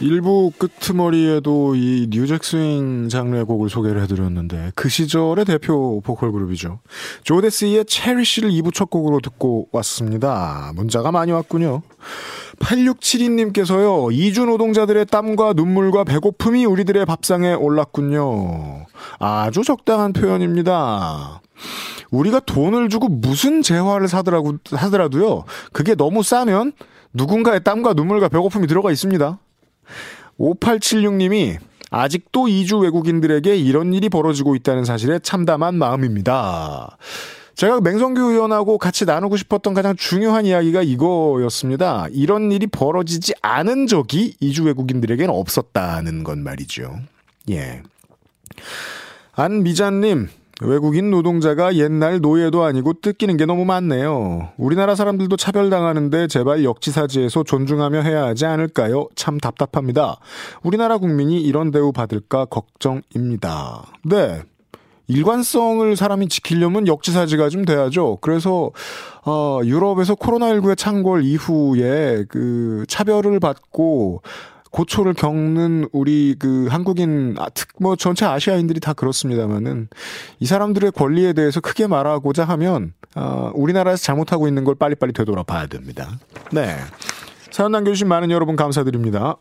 일부 끄트머리에도 이 뉴잭 스윙 장르의 곡을 소개를 해드렸는데 그 시절의 대표 보컬 그룹이죠. 조데스의 체리시를 2부 첫 곡으로 듣고 왔습니다. 문자가 많이 왔군요. 8672님께서요. 이주 노동자들의 땀과 눈물과 배고픔이 우리들의 밥상에 올랐군요. 아주 적당한 표현입니다. 우리가 돈을 주고 무슨 재화를 사더라도요. 그게 너무 싸면 누군가의 땀과 눈물과 배고픔이 들어가 있습니다. 5876님이 아직도 이주 외국인들에게 이런 일이 벌어지고 있다는 사실에 참담한 마음입니다. 제가 맹성규 의원하고 같이 나누고 싶었던 가장 중요한 이야기가 이거였습니다. 이런 일이 벌어지지 않은 적이 이주 외국인들에게는 없었다는 건 말이죠. 예. 안미자님, 외국인 노동자가 옛날 노예도 아니고 뜯기는 게 너무 많네요. 우리나라 사람들도 차별당하는데 제발 역지사지에서 존중하며 해야 하지 않을까요? 참 답답합니다. 우리나라 국민이 이런 대우 받을까 걱정입니다. 네. 일관성을 사람이 지키려면 역지사지가 좀 돼야죠. 그래서 어 유럽에서 코로나19의 창궐 이후에 그 차별을 받고 고초를 겪는 우리 그 한국인 아, 특뭐 전체 아시아인들이 다 그렇습니다만은 이 사람들의 권리에 대해서 크게 말하고자 하면 어, 우리나라에서 잘못하고 있는 걸 빨리빨리 되돌아 봐야 됩니다. 네. 사연 남겨주신 많은 여러분 감사드립니다.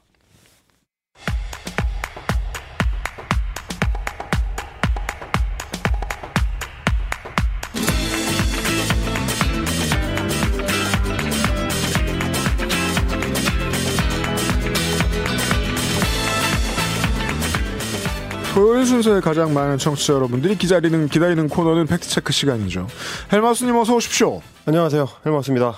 토요일 순서에 가장 많은 청취자 여러분들이 기다리는 기다리는 코너는 팩트 체크 시간이죠. 헬마스님 어서 오십시오. 안녕하세요. 헬마스입니다.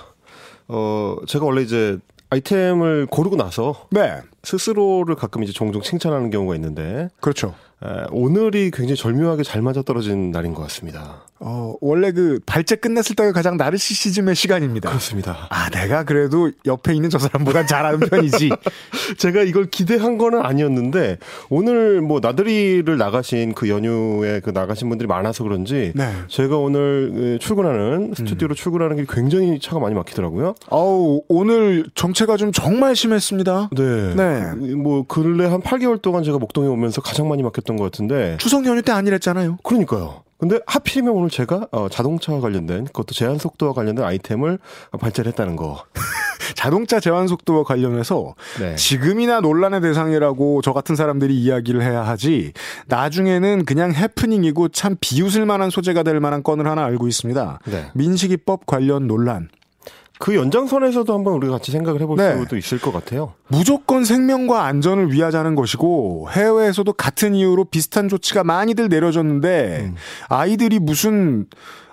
어 제가 원래 이제 아이템을 고르고 나서 네, 스스로를 가끔 이제 종종 칭찬하는 경우가 있는데 그렇죠. 에, 오늘이 굉장히 절묘하게 잘 맞아 떨어진 날인 것 같습니다. 어, 원래 그 발제 끝냈을 때가 가장 나르시시즘의 시간입니다. 그렇습니다. 아, 내가 그래도 옆에 있는 저 사람보다 잘하는 편이지. 제가 이걸 기대한 거는 아니었는데 오늘 뭐 나들이를 나가신 그 연휴에 그 나가신 분들이 많아서 그런지 네. 제가 오늘 출근하는 스튜디오로 출근하는 게 굉장히 차가 많이 막히더라고요. 어우, 오늘 정체가 좀 정말 심했습니다. 네. 네. 뭐 근래 한 8개월 동안 제가 목동에 오면서 가장 많이 막혔던 것 같은데 추석 연휴 때 아니랬잖아요. 그러니까요. 근데 하필이면 오늘 제가 어, 자동차와 관련된 그것도 제한 속도와 관련된 아이템을 발제를 했다는 거. 자동차 제한 속도와 관련해서 네. 지금이나 논란의 대상이라고 저 같은 사람들이 이야기를 해야 하지 나중에는 그냥 해프닝이고 참 비웃을 만한 소재가 될 만한 건을 하나 알고 있습니다. 네. 민식이법 관련 논란. 그 연장선에서도 한번 우리가 같이 생각을 해볼 네. 수도 있을 것 같아요. 무조건 생명과 안전을 위하자는 것이고 해외에서도 같은 이유로 비슷한 조치가 많이들 내려졌는데 아이들이 무슨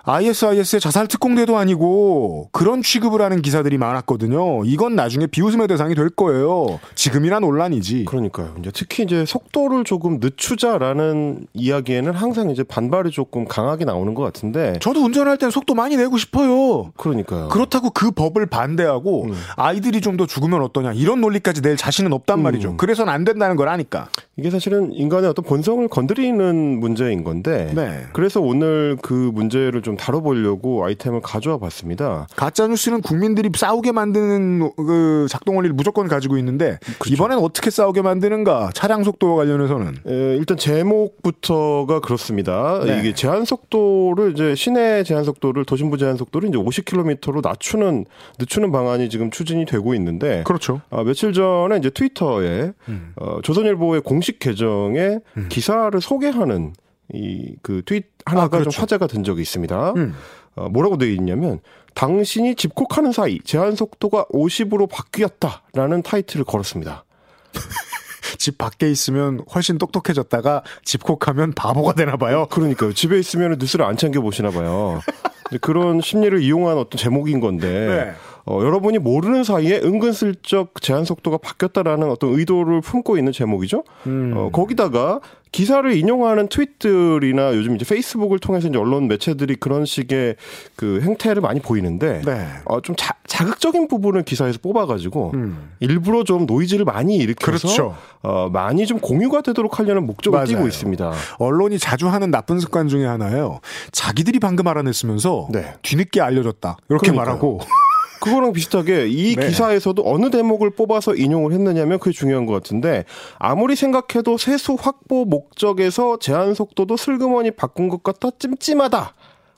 ISIS의 자살 특공대도 아니고 그런 취급을 하는 기사들이 많았거든요. 이건 나중에 비웃음의 대상이 될 거예요. 지금이나 논란이지. 그러니까요. 이제 특히 이제 속도를 조금 늦추자라는 이야기에는 항상 이제 반발이 조금 강하게 나오는 것 같은데. 저도 운전할 땐 속도 많이 내고 싶어요. 그러니까요. 그렇다고 그 법을 반대하고 음. 아이들이 좀 더 죽으면 어떠냐 이런 논리까지 낼 자신은 없단 음. 말이죠. 그래서는 안 된다는 걸 아니까. 이게 사실은 인간의 어떤 본성을 건드리는 문제인 건데. 네. 그래서 오늘 그 문제를 좀 다뤄보려고 아이템을 가져와 봤습니다. 가짜 뉴스는 국민들이 싸우게 만드는 그 작동 원리를 무조건 가지고 있는데 그렇죠. 이번엔 어떻게 싸우게 만드는가? 차량 속도와 관련해서는 에, 일단 제목부터가 그렇습니다. 네. 이게 제한 속도를 이제 시내 제한 속도를 도심부 제한 속도를 이제 50km로 낮추는 늦추는 방안이 지금 추진이 되고 있는데 그렇죠. 아, 며칠 전에 이제 트위터에 음. 어, 조선일보의 공식 계정에 기사를 소개하는 이 그 트윗 하나가 아, 그렇죠. 좀 화제가 된 적이 있습니다. 음. 어, 뭐라고 되어 있냐면 당신이 집콕하는 사이 제한 속도가 50으로 바뀌었다라는 타이틀을 걸었습니다. 집 밖에 있으면 훨씬 똑똑해졌다가 집콕하면 바보가 되나 봐요. 그러니까요. 집에 있으면 뉴스를 안 챙겨 보시나 봐요. 그런 심리를 이용한 어떤 제목인 건데 네. 어, 여러분이 모르는 사이에 은근슬쩍 제한 속도가 바뀌었다라는 어떤 의도를 품고 있는 제목이죠. 음. 어, 거기다가 기사를 인용하는 트윗들이나 요즘 이제 페이스북을 통해서 이제 언론 매체들이 그런 식의 그 행태를 많이 보이는데 네. 어, 좀 자, 자극적인 부분을 기사에서 뽑아가지고 음. 일부러 좀 노이즈를 많이 일으켜서 그렇죠. 어, 많이 좀 공유가 되도록 하려는 목적을 맞아요. 띠고 있습니다. 언론이 자주 하는 나쁜 습관 중에 하나예요. 자기들이 방금 알아냈으면서 네. 뒤늦게 알려줬다. 이렇게 그러니까요. 말하고 그거랑 비슷하게 이 네. 기사에서도 어느 대목을 뽑아서 인용을 했느냐면 그게 중요한 것 같은데 아무리 생각해도 세수 확보 목적에서 제한 속도도 슬그머니 바꾼 것 같아 찜찜하다.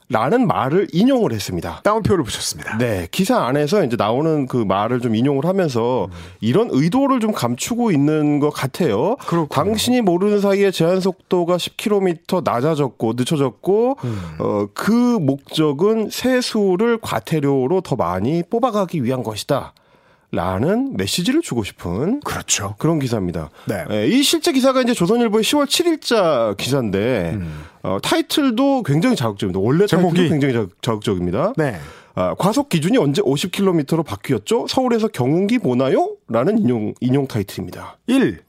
라는 말을 인용을 했습니다. 다운표를 붙였습니다. 네, 기사 안에서 이제 나오는 그 말을 좀 인용을 하면서 이런 의도를 좀 감추고 있는 것 같아요. 그렇군요. 당신이 모르는 사이에 제한 속도가 10km 낮아졌고 늦춰졌고 음. 어, 그 목적은 세수를 과태료로 더 많이 뽑아가기 위한 것이다. 라는 메시지를 주고 싶은 그렇죠. 그런 기사입니다. 네. 예, 이 실제 기사가 이제 조선일보의 10월 7일자 기사인데 어, 타이틀도 굉장히 자극적입니다. 원래 음. 제목이? 타이틀도 굉장히 자극, 자극적입니다. 네. 아, 과속 기준이 언제 50km로 바뀌었죠? 서울에서 경운기 보나요? 라는 인용 인용 타이틀입니다. 1.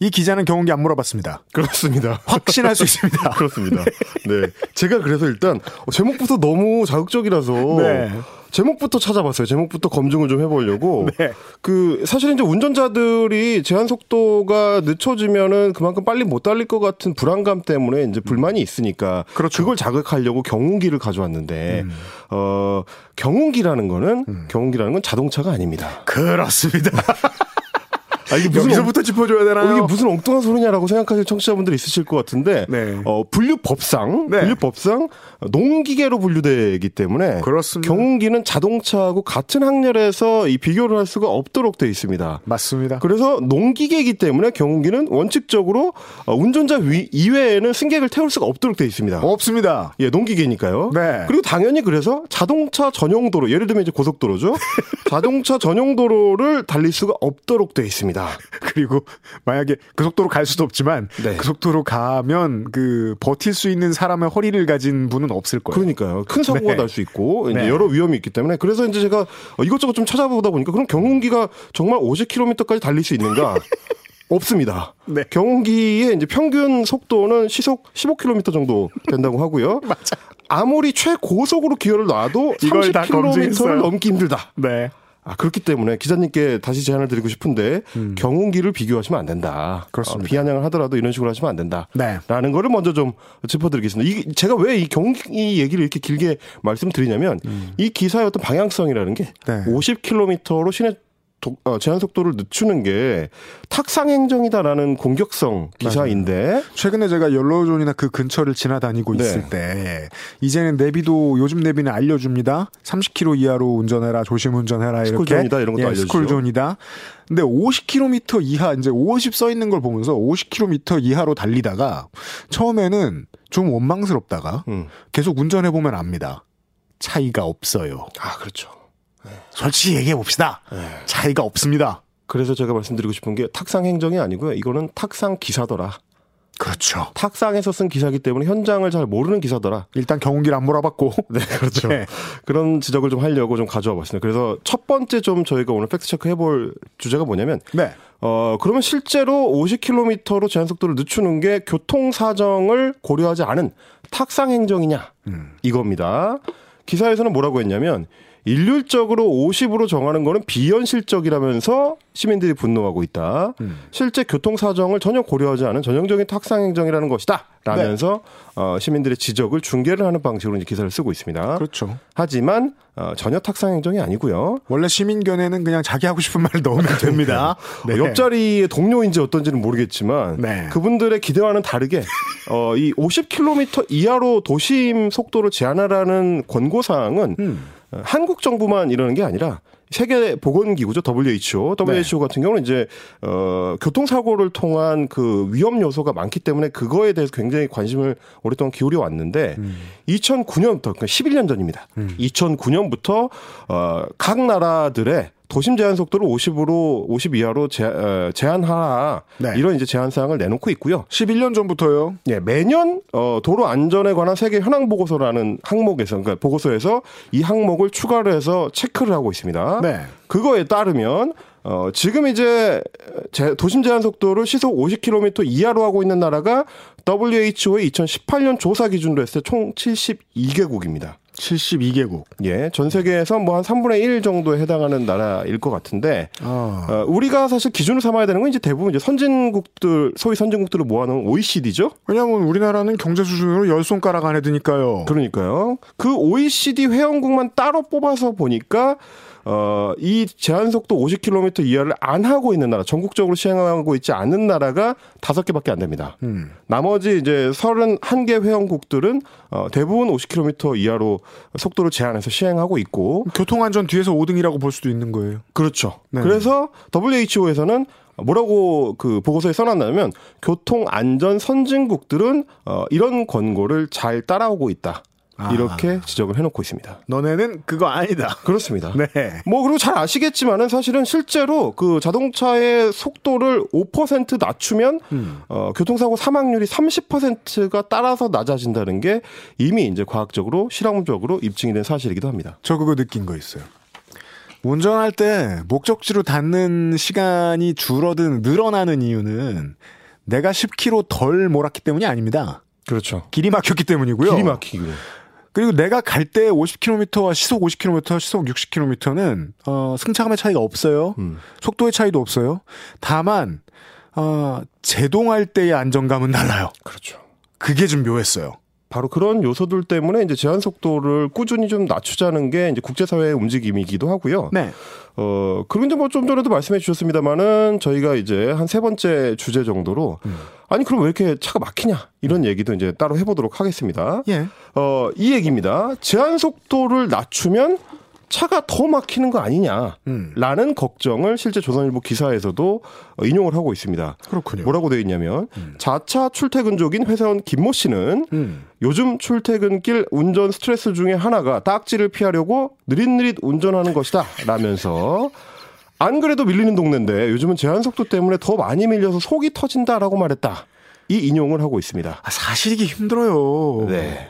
이 기자는 경운기 안 물어봤습니다. 그렇습니다. 확신할 수 있습니다. 그렇습니다. 네. 제가 그래서 일단 제목부터 너무 자극적이라서 네. 제목부터 찾아봤어요. 제목부터 검증을 좀 해보려고. 네. 그 사실 이제 운전자들이 제한 속도가 늦춰지면은 그만큼 빨리 못 달릴 것 같은 불안감 때문에 이제 불만이 있으니까 그렇죠. 그걸 자극하려고 경운기를 가져왔는데 어 경운기라는 거는 경운기라는 건 자동차가 아닙니다. 그렇습니다. 아 이게 무슨 여기서부터 짚어줘야 어, 되나요? 이게 무슨 엉뚱한 소리냐라고 생각하실 청취자분들이 있으실 것 같은데 네. 어, 분류법상 네. 분류법상 농기계로 분류되기 때문에 그렇습니다. 경운기는 자동차하고 같은 학렬에서 이 비교를 할 수가 없도록 돼 있습니다. 맞습니다. 그래서 농기계이기 때문에 경운기는 원칙적으로 어, 운전자 위, 이외에는 승객을 태울 수가 없도록 돼 있습니다. 없습니다. 예, 농기계니까요. 네. 그리고 당연히 그래서 자동차 전용 도로, 예를 들면 이제 고속도로죠. 자동차 전용 도로를 달릴 수가 없도록 돼 있습니다. 그리고 만약에 그 속도로 갈 수도 없지만 네. 그 속도로 가면 그 버틸 수 있는 사람의 허리를 가진 분은 없을 거예요. 그러니까요. 큰 사고가 네. 날수 있고 이제 네. 여러 위험이 있기 때문에 그래서 이제 제가 어, 이것저것 좀 찾아보다 보니까 그럼 경운기가 정말 50km까지 달릴 수 있는가? 없습니다. 네. 경운기의 이제 평균 속도는 시속 15km 정도 된다고 하고요. 아무리 최고속으로 기어를 놔도 이걸 다 검증했어요. 30km를 넘기 힘들다. 네. 아, 그렇기 때문에 기자님께 다시 제안을 드리고 싶은데 경운기를 비교하시면 안 된다. 음. 그렇습니다. 어, 비아냥을 하더라도 이런 식으로 하시면 안 된다. 네. 라는 거를 먼저 좀 짚어드리겠습니다. 이 제가 왜 이 경운기 얘기를 이렇게 길게 말씀드리냐면 이 기사의 어떤 방향성이라는 게 음. 네. 50km로 시내 도- 어, 제한 속도를 늦추는 게 탁상 행정이다라는 공격성 기사인데 최근에 제가 연로존이나 그 근처를 지나다니고 네. 있을 때 이제는 내비도 요즘 내비는 알려줍니다. 30km 이하로 운전해라, 조심 운전해라 이렇게. 스쿨존이다, 이런 것도 예, 알려주죠. 스쿨존이다. 근데 50km 이하 이제 50 써 있는 걸 보면서 50km 이하로 달리다가 처음에는 좀 원망스럽다가 음. 계속 운전해 보면 압니다. 차이가 없어요. 아 그렇죠. 솔직히 얘기해 봅시다. 네. 차이가 없습니다. 그래서 제가 말씀드리고 싶은 게 탁상 행정이 아니고요. 이거는 탁상 기사더라. 그렇죠. 탁상에서 쓴 기사기 때문에 현장을 잘 모르는 기사더라. 일단 경운기를 안 몰아봤고. 네, 그렇죠. 네. 그런 지적을 좀 하려고 좀 가져와 봤습니다. 그래서 첫 번째 좀 저희가 오늘 팩트 체크 해볼 주제가 뭐냐면, 네. 어, 그러면 실제로 50km로 제한 속도를 늦추는 게 교통 사정을 고려하지 않은 탁상 행정이냐? 이겁니다. 기사에서는 뭐라고 했냐면, 일률적으로 50으로 정하는 거는 비현실적이라면서 시민들이 분노하고 있다. 실제 교통 사정을 전혀 고려하지 않은 전형적인 탁상 행정이라는 것이다. 라면서 어, 시민들의 지적을 중계를 하는 방식으로 이제 기사를 쓰고 있습니다. 그렇죠. 하지만 어, 전혀 탁상 행정이 아니고요. 원래 시민견에는 그냥 자기 하고 싶은 말을 넣으면 됩니다. 네. 옆자리의 동료인지 어떤지는 모르겠지만 네. 그분들의 기대와는 다르게 어, 이 50km 이하로 도심 속도를 제한하라는 권고 사항은 음. 어, 한국 정부만 이러는 게 아니라 세계 보건기구죠 WHO. WHO 같은 경우는 이제 어 교통사고를 통한 그 위험 요소가 많기 때문에 그거에 대해서 굉장히 관심을 오랫동안 기울여 왔는데 2009년부터 그러니까 11년 전입니다. 2009년부터 어각 나라들의 도심 제한 속도를 50으로 50 이하로 제, 어, 제한하라 네. 이런 이제 제한 사항을 내놓고 있고요. 11년 전부터요. 예, 매년 어, 도로 안전에 관한 세계 현황 보고서라는 항목에서 그러니까 보고서에서 이 항목을 추가를 해서 체크를 하고 있습니다. 네. 그거에 따르면 어, 지금 이제 제, 도심 제한 속도를 시속 50km 이하로 하고 있는 나라가 WHO의 2018년 조사 기준으로 했을 때 총 72개국입니다. 72개국. 예, 전 세계에서 뭐 한 3분의 1 정도에 해당하는 나라일 것 같은데, 아. 어, 우리가 사실 기준을 삼아야 되는 건 이제 대부분 이제 선진국들, 소위 선진국들을 모아놓은 OECD죠? 왜냐하면 우리나라는 경제 수준으로 열 손가락 안에 드니까요. 그러니까요. 그 OECD 회원국만 따로 뽑아서 보니까 어, 이 제한 속도 50km 이하를 안 하고 있는 나라, 전국적으로 시행하고 있지 않은 나라가 다섯 개밖에 안 됩니다. 음. 나머지 이제 31개 회원국들은 어, 대부분 50km 이하로 속도를 제한해서 시행하고 있고 교통안전 뒤에서 5등이라고 볼 수도 있는 거예요. 그렇죠. 네. 그래서 WHO에서는 뭐라고 그 보고서에 써놨냐면 교통 안전 선진국들은 어, 이런 권고를 잘 따라오고 있다. 아. 이렇게 지적을 해놓고 있습니다. 너네는 그거 아니다. 그렇습니다. 네. 뭐 그리고 잘 아시겠지만은 사실은 실제로 그 자동차의 속도를 5% 낮추면 음. 어, 교통사고 사망률이 30%가 따라서 낮아진다는 게 이미 이제 과학적으로 실험적으로 입증이 된 사실이기도 합니다. 저 그거 느낀 거 있어요. 운전할 때 목적지로 닿는 시간이 줄어든 늘어나는 이유는 내가 10km 덜 몰았기 때문이 아닙니다. 그렇죠. 길이 막혔기 때문이고요. 길이 막히고. 그리고 내가 갈 때 50km와 시속 50km, 시속 60km는 어, 승차감의 차이가 없어요. 음. 속도의 차이도 없어요. 다만 어, 제동할 때의 안정감은 달라요. 그렇죠. 그게 좀 묘했어요. 바로 그런 요소들 때문에 이제 제한 속도를 꾸준히 좀 낮추자는 게 이제 국제사회의 움직임이기도 하고요. 네. 어, 그리고 이제 뭐 좀 전에도 말씀해 주셨습니다만은 저희가 이제 한 세 번째 주제 정도로 음. 아니 그럼 왜 이렇게 차가 막히냐 이런 얘기도 이제 따로 해보도록 하겠습니다. 예. 어, 이 얘기입니다. 제한 속도를 낮추면 차가 더 막히는 거 아니냐라는 음. 걱정을 실제 조선일보 기사에서도 어, 인용을 하고 있습니다. 그렇군요. 뭐라고 되어 있냐면 자차 출퇴근족인 회사원 김모 씨는 음. 요즘 출퇴근길 운전 스트레스 중에 하나가 딱지를 피하려고 느릿느릿 운전하는 것이다 라면서 안 그래도 밀리는 동네인데 요즘은 제한 속도 때문에 더 많이 밀려서 속이 터진다라고 말했다. 이 인용을 하고 있습니다. 아, 사실 이게 힘들어요. 네.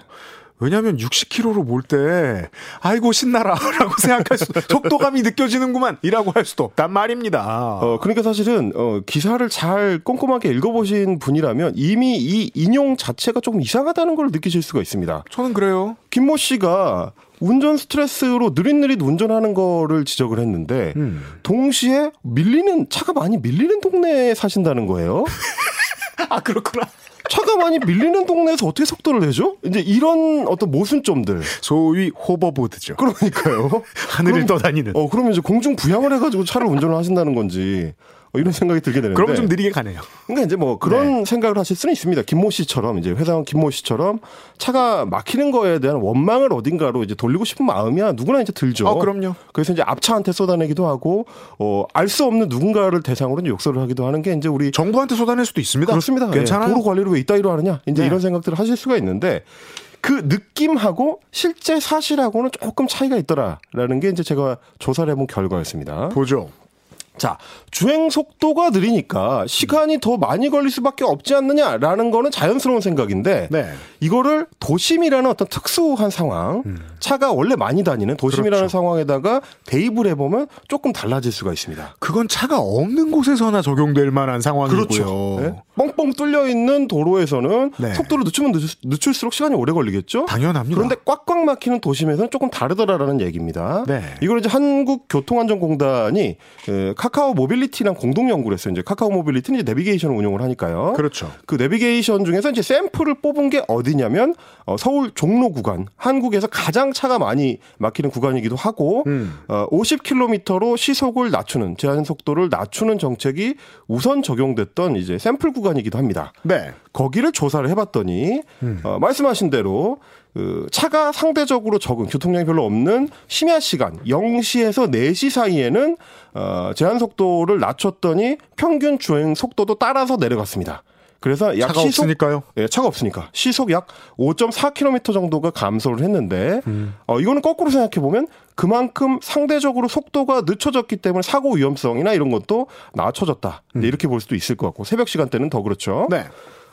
왜냐하면 60km로 몰 때 아이고 신나라라고 생각할 수 속도감이 느껴지는구만 이라고 할 수도 없단 말입니다. 어, 그러니까 사실은, 어, 기사를 잘 꼼꼼하게 읽어보신 분이라면 이미 이 인용 자체가 조금 이상하다는 걸 느끼실 수가 있습니다. 저는 그래요. 김모 씨가 운전 스트레스로 느릿느릿 운전하는 거를 지적을 했는데, 음. 동시에 밀리는, 차가 많이 밀리는 동네에 사신다는 거예요. 아 그렇구나. 차가 많이 밀리는 동네에서 어떻게 속도를 내죠? 이제 이런 어떤 모순점들. 소위 호버보드죠. 그러니까요. 하늘을 그럼- 떠다니는. 어, 그러면 이제 공중 부양을 해가지고 차를 운전을 하신다는 건지, 어, 이런 생각이 들게 되는데. 그럼 좀 느리게 가네요. 그러니까 이제 뭐 그런 생각을 하실 수는 있습니다. 김모 씨처럼 이제 회사원 김모 씨처럼 차가 막히는 거에 대한 원망을 어딘가로 이제 돌리고 싶은 마음이야 누구나 이제 들죠. 어, 그럼요. 그래서 이제 앞차한테 쏟아내기도 하고 어, 알 수 없는 누군가를 대상으로 이제 욕설을 하기도 하는 게 이제 우리 정부한테 쏟아낼 수도 있습니다. 그렇습니다. 괜찮아요. 예, 도로 관리를 왜 이따위로 하느냐 이제 네. 이런 생각들을 하실 수가 있는데 그 느낌하고 실제 사실하고는 조금 차이가 있더라라는 게 이제 제가 조사를 해본 결과였습니다. 보죠. 자, 주행 속도가 느리니까 시간이 더 많이 걸릴 수밖에 없지 않느냐라는 거는 자연스러운 생각인데 네. 이거를 도심이라는 어떤 특수한 상황, 차가 원래 많이 다니는 도심이라는 그렇죠. 상황에다가 대입을 해보면 조금 달라질 수가 있습니다. 그건 차가 없는 곳에서나 적용될 만한 상황이고요. 그렇죠. 네? 뻥뻥 뚫려 있는 도로에서는 네. 속도를 늦추면 늦, 늦출수록 시간이 오래 걸리겠죠. 당연합니다. 그런데 꽉꽉 막히는 도심에서는 조금 다르더라라는 얘기입니다. 네. 이걸 이제 한국교통안전공단이 에, 카카오 모빌리티랑 공동 연구를 했어요. 이제 카카오 모빌리티는 이제 내비게이션을 운용을 하니까요. 그렇죠. 그 내비게이션 중에서 이제 샘플을 뽑은 게 어디냐면 어, 서울 종로 구간, 한국에서 가장 차가 많이 막히는 구간이기도 하고 음. 어, 50km로 시속을 낮추는 제한 속도를 낮추는 정책이 우선 적용됐던 이제 샘플 구간이기도 합니다. 네. 거기를 조사를 해봤더니 어, 말씀하신 대로 그 차가 상대적으로 적은 교통량이 별로 없는 심야 시간 0시에서 4시 사이에는 어, 제한 속도를 낮췄더니 평균 주행 속도도 따라서 내려갔습니다. 그래서 약 차가 시속 없으니까요. 예, 차가 없으니까 시속 약 5.4km 정도가 감소를 했는데 어, 이거는 거꾸로 생각해 보면 그만큼 상대적으로 속도가 늦춰졌기 때문에 사고 위험성이나 이런 것도 낮춰졌다. 네, 이렇게 볼 수도 있을 것 같고 새벽 시간대는 더 그렇죠. 네.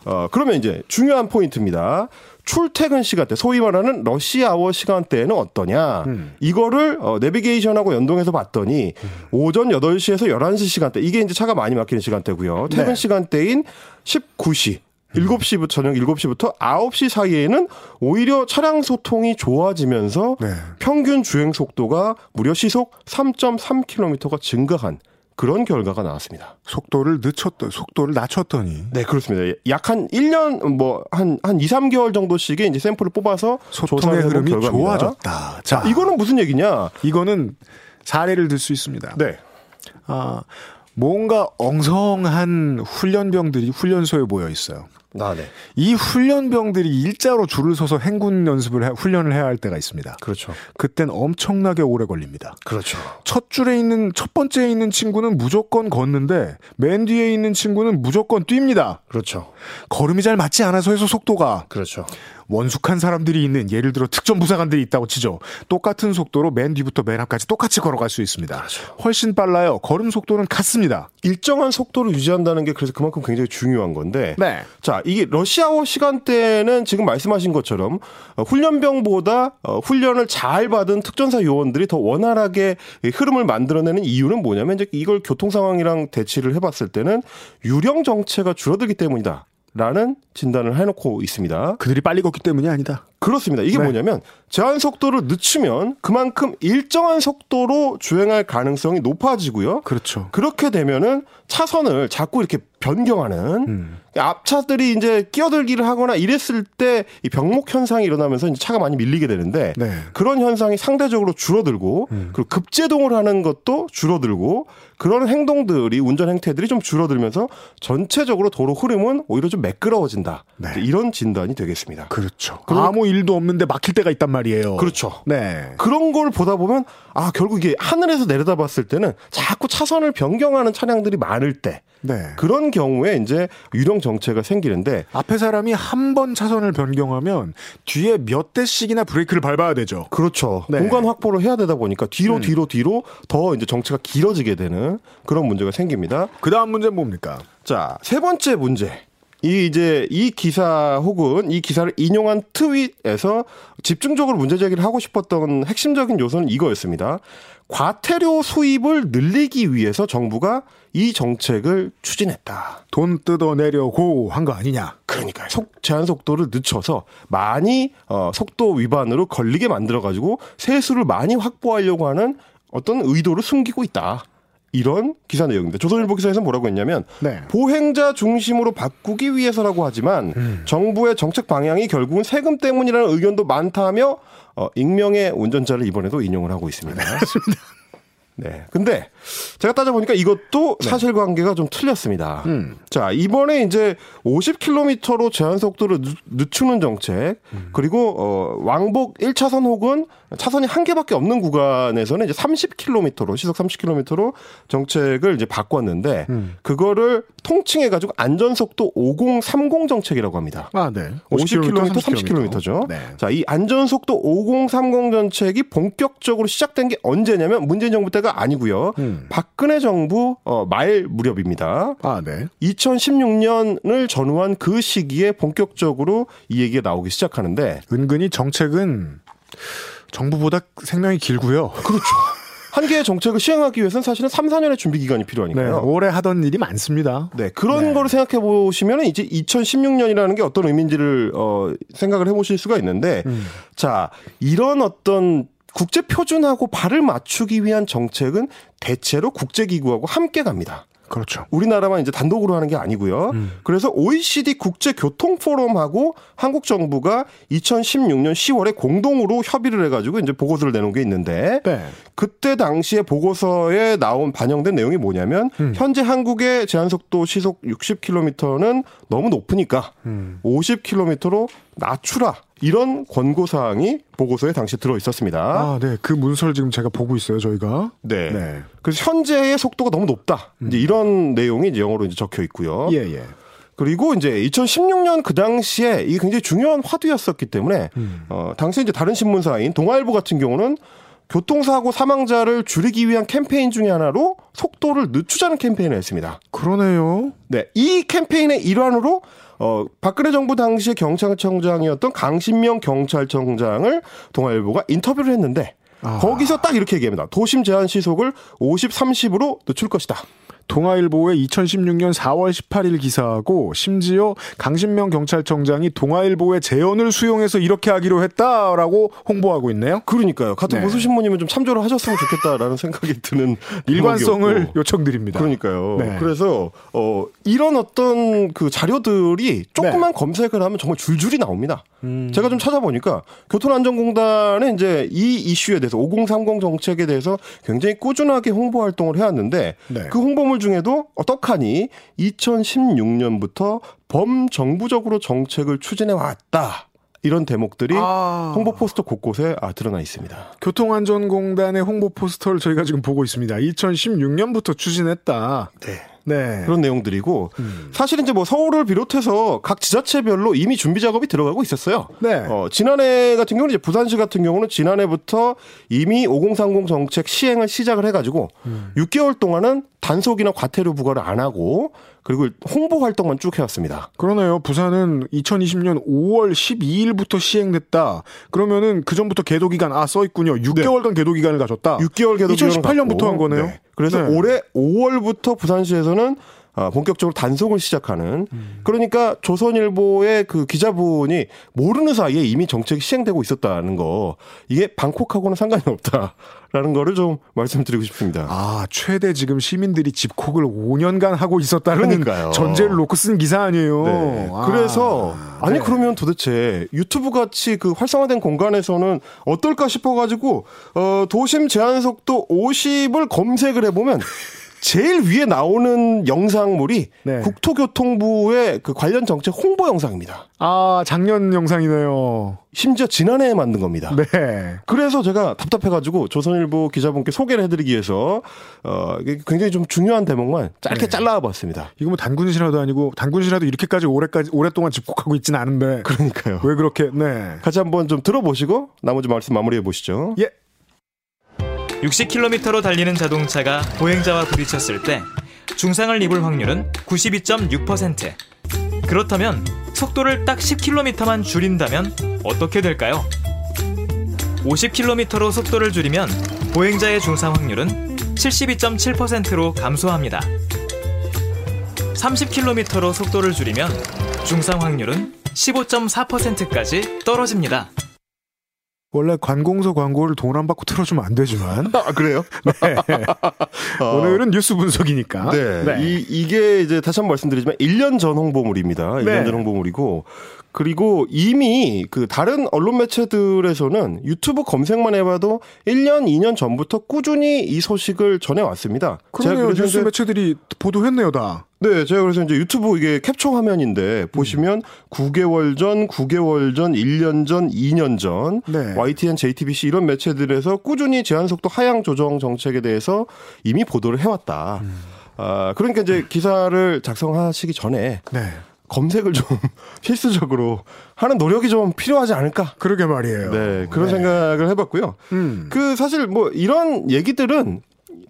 어, 그러면 이제 중요한 포인트입니다. 출퇴근 시간대, 소위 말하는 러시아워 시간대에는 어떠냐. 이거를 어, 내비게이션하고 연동해서 봤더니 오전 8시에서 11시 시간대, 이게 이제 차가 많이 막히는 시간대고요. 퇴근 네. 시간대인 19시. 7시부터 저녁 7시부터 9시 사이에는 오히려 차량 소통이 좋아지면서 네. 평균 주행 속도가 무려 시속 3.3km가 증가한 그런 결과가 나왔습니다. 속도를 늦췄더 속도를 낮췄더니 네, 그렇습니다. 약 한 1년, 뭐, 한, 한 2, 3개월 정도씩의 이제 샘플을 뽑아서 소통의 흐름이 결과입니다. 좋아졌다. 자, 이거는 무슨 얘기냐? 이거는 사례를 들 수 있습니다. 네. 아, 뭔가 엉성한 훈련병들이 훈련소에 모여 있어요. 아, 네. 이 훈련병들이 일자로 줄을 서서 행군 연습을 해, 훈련을 해야 할 때가 있습니다. 그렇죠. 그땐 엄청나게 오래 걸립니다. 그렇죠. 첫 줄에 있는 첫 번째에 있는 친구는 무조건 걷는데 맨 뒤에 있는 친구는 무조건 뜁니다. 그렇죠. 걸음이 잘 맞지 않아서 해서 속도가 그렇죠. 원숙한 사람들이 있는 예를 들어 특전 부사관들이 있다고 치죠. 똑같은 속도로 맨 뒤부터 맨 앞까지 똑같이 걸어갈 수 있습니다. 훨씬 빨라요. 걸음 속도는 같습니다. 일정한 속도를 유지한다는 게 그래서 그만큼 굉장히 중요한 건데. 네. 자, 이게 러시아워 시간대는 지금 말씀하신 것처럼 어, 훈련병보다 어, 훈련을 잘 받은 특전사 요원들이 더 원활하게 이 흐름을 만들어내는 이유는 뭐냐면 이제 이걸 교통 상황이랑 대치를 해봤을 때는 유령 정체가 줄어들기 때문이다. 라는 진단을 해놓고 있습니다. 그들이 빨리 걷기 때문이 아니다. 그렇습니다. 이게 네. 뭐냐면 제한 속도를 늦추면 그만큼 일정한 속도로 주행할 가능성이 높아지고요. 그렇죠. 그렇게 되면은 차선을 자꾸 이렇게 변경하는 음. 앞차들이 이제 끼어들기를 하거나 이랬을 때 이 병목 현상이 일어나면서 이제 차가 많이 밀리게 되는데 네. 그런 현상이 상대적으로 줄어들고 음. 그리고 급제동을 하는 것도 줄어들고 그런 행동들이 운전 행태들이 좀 줄어들면서 전체적으로 도로 흐름은 오히려 좀 매끄러워진다. 네. 이런 진단이 되겠습니다. 그렇죠. 아무 일도 없는데 막힐 때가 있단 말이에요. 그렇죠. 네. 그런 걸 보다 보면 아 결국 이게 하늘에서 내려다 봤을 때는 자꾸 차선을 변경하는 차량들이 많을 때 네. 그런 경우에 이제 유령 정체가 생기는데 앞에 사람이 한 번 차선을 변경하면 뒤에 몇 대씩이나 브레이크를 밟아야 되죠. 그렇죠 네. 공간 확보를 해야 되다 보니까 뒤로 음. 뒤로 뒤로 더 이제 정체가 길어지게 되는 그런 문제가 생깁니다. 그 다음 문제는 뭡니까? 자 세 번째 문제. 이 이제 이 기사 혹은 이 기사를 인용한 트윗에서 집중적으로 문제 제기를 하고 싶었던 핵심적인 요소는 이거였습니다. 과태료 수입을 늘리기 위해서 정부가 이 정책을 추진했다. 돈 뜯어내려고 한 거 아니냐? 그러니까 속 제한 속도를 늦춰서 많이 어, 속도 위반으로 걸리게 만들어 가지고 세수를 많이 확보하려고 하는 어떤 의도를 숨기고 있다. 이런 기사 내용입니다. 조선일보 기사에서 뭐라고 했냐면 네. 보행자 중심으로 바꾸기 위해서라고 하지만 정부의 정책 방향이 결국은 세금 때문이라는 의견도 많다며 어, 익명의 운전자를 이번에도 인용을 하고 있습니다. 네. 근데 제가 따져보니까 이것도 사실관계가 좀 틀렸습니다. 음. 자, 이번에 이제 50km로 제한 속도를 늦- 늦추는 정책, 그리고 어 왕복 1차선 혹은 차선이 한 개밖에 없는 구간에서는 이제 30km로 시속 30km로 정책을 이제 바꿨는데 그거를 통칭해 가지고 안전 속도 5030 정책이라고 합니다. 아, 네. 50km, 30km죠. 네. 자, 이 안전속도 5030 정책이 본격적으로 시작된 게 언제냐면 문재인 정부 때가 아니고요. 음. 박근혜 정부 어, 말 무렵입니다. 아, 네. 2016년을 전후한 그 시기에 본격적으로 이 얘기가 나오기 시작하는데 은근히 정책은 정부보다 생명이 길고요. 그렇죠. 한 개의 정책을 시행하기 위해서는 사실은 3, 4년의 준비 기간이 네. 필요하니까요. 오래 하던 일이 많습니다. 네, 그런 네. 거를 생각해 보시면 이제 2016년이라는 게 어떤 의미인지를 어, 생각을 해 보실 수가 있는데, 음. 자 이런 어떤 국제 표준하고 발을 맞추기 위한 정책은 대체로 국제 기구하고 함께 갑니다. 그렇죠. 우리나라만 이제 단독으로 하는 게 아니고요. 음. 그래서 OECD 국제 교통 포럼하고 한국 정부가 2016년 10월에 공동으로 협의를 해가지고 이제 보고서를 내놓은 게 있는데 네. 그때 당시에 보고서에 나온 반영된 내용이 뭐냐면 음. 현재 한국의 제한 속도 시속 60km는 너무 높으니까 음. 50km로 낮추라 이런 권고 사항이 보고서에 당시 들어 있었습니다. 아, 네. 그 문서를 지금 제가 보고 있어요, 저희가. 네. 네. 그래서 현재의 속도가 너무 높다. 이제 이런 내용이 이제 영어로 이제 적혀 있고요. 예, 예. 그리고 이제 2016년 그 당시에 이게 굉장히 중요한 화두였었기 때문에 음. 어 당시 이제 다른 신문사인 동아일보 같은 경우는 교통사고 사망자를 줄이기 위한 캠페인 중에 하나로 속도를 늦추자는 캠페인을 했습니다. 그러네요. 네, 이 캠페인의 일환으로 어 박근혜 정부 당시의 경찰청장이었던 강신명 경찰청장을 동아일보가 인터뷰를 했는데 아. 거기서 딱 이렇게 얘기합니다. 도심 제한 시속을 50, 30으로 늦출 것이다. 동아일보의 2016년 4월 18일 기사하고 심지어 강신명 경찰청장이 동아일보의 재연을 수용해서 이렇게 하기로 했다라고 홍보하고 있네요. 그러니까요. 같은 네. 보수 신문이면 좀 참조를 하셨으면 좋겠다라는 생각이 드는 일관성을. 요청드립니다. 그러니까요. 네. 그래서 어 이런 어떤 그 자료들이 조금만 네. 검색을 하면 정말 줄줄이 나옵니다. 음. 제가 좀 찾아보니까 교통안전공단은 이제 이 이슈에 대해서 5030 정책에 대해서 굉장히 꾸준하게 홍보 활동을 해왔는데 네. 그 홍보물 중에도 떡하니 2016년부터 범정부적으로 정책을 추진해 왔다. 이런 대목들이 아. 홍보 포스터 곳곳에 아, 드러나 있습니다. 교통안전공단의 홍보 포스터를 저희가 지금 보고 있습니다. 2016년부터 추진했다. 네. 네. 그런 내용들이고 음. 사실 이제 뭐 서울을 비롯해서 각 지자체별로 이미 준비 작업이 들어가고 있었어요. 네. 어, 지난해 같은 경우는 이제 부산시 같은 경우는 지난해부터 이미 5030 정책 시행을 시작을 해가지고 음. 6개월 동안은 단속이나 과태료 부과를 안 하고 그리고 홍보 활동만 쭉 해왔습니다. 그러네요. 부산은 2020년 5월 12일부터 시행됐다. 그러면은 그 전부터 계도 기간 아 써 있군요. 6개월간 계도 기간을 가졌다. 6개월 계도 2018년 부터 한 거네요. 그래서 네. 올해 5월부터 부산시에서는 아, 본격적으로 단속을 시작하는 음. 그러니까 조선일보의 그 기자분이 모르는 사이에 이미 정책이 시행되고 있었다는 거 이게 방콕하고는 상관이 없다라는 거를 좀 말씀드리고 싶습니다. 아, 최대 지금 시민들이 집콕을 5년간 하고 있었다는 그러니까요. 전제를 놓고 쓴 기사 아니에요. 네. 아, 그래서 아니 네. 그러면 도대체 유튜브 같이 그 활성화된 공간에서는 어떨까 싶어가지고 어 도심 제한 속도 50을 검색을 해보면 제일 위에 나오는 영상물이 네. 국토교통부의 그 관련 정책 홍보 영상입니다. 아, 작년 영상이네요. 심지어 지난해에 만든 겁니다. 네. 그래서 제가 답답해가지고 조선일보 기자분께 소개를 해드리기 위해서 어 굉장히 좀 중요한 대목만 짧게 네. 잘라봤습니다. 이거 뭐 단군시라도 아니고 단군시라도 이렇게까지 오래까지 오랫동안 집콕하고 있지는 않은데 그러니까요. 왜 그렇게 네. 같이 한번 좀 들어보시고 나머지 말씀 마무리해 보시죠. 예. 60km로 달리는 자동차가 보행자와 부딪혔을 때 중상을 입을 확률은 92.6%. 그렇다면 속도를 딱 10km만 줄인다면 어떻게 될까요? 50km로 속도를 줄이면 보행자의 중상 확률은 72.7%로 감소합니다. 30km로 속도를 줄이면 중상 확률은 15.4%까지 떨어집니다. 원래 관공서 광고를 돈 안 받고 틀어주면 안 되지만 아 그래요? 어, 오늘은 뉴스 분석이니까. 네. 이, 이게 이제 다시 한 번 말씀드리지만 1년 전 홍보물입니다. 1년 네. 전 홍보물이고 그리고 이미 그 다른 언론 매체들에서는 유튜브 검색만 해봐도 1년, 2년 전부터 꾸준히 이 소식을 전해왔습니다. 그러네요. 뉴스 매체들이 보도했네요, 다. 네, 제가 그래서 이제 유튜브 이게 캡처 화면인데 보시면 9개월 전, 9개월 전, 1년 전, 2년 전 네. YTN, JTBC 이런 매체들에서 꾸준히 제한 속도 하향 조정 정책에 대해서 이미 보도를 해왔다. 아, 그러니까 이제 기사를 작성하시기 전에 네. 검색을 좀 필수적으로 하는 노력이 좀 필요하지 않을까. 그러게 말이에요. 네, 그런 생각을 해봤고요. 음. 그 사실 뭐 이런 얘기들은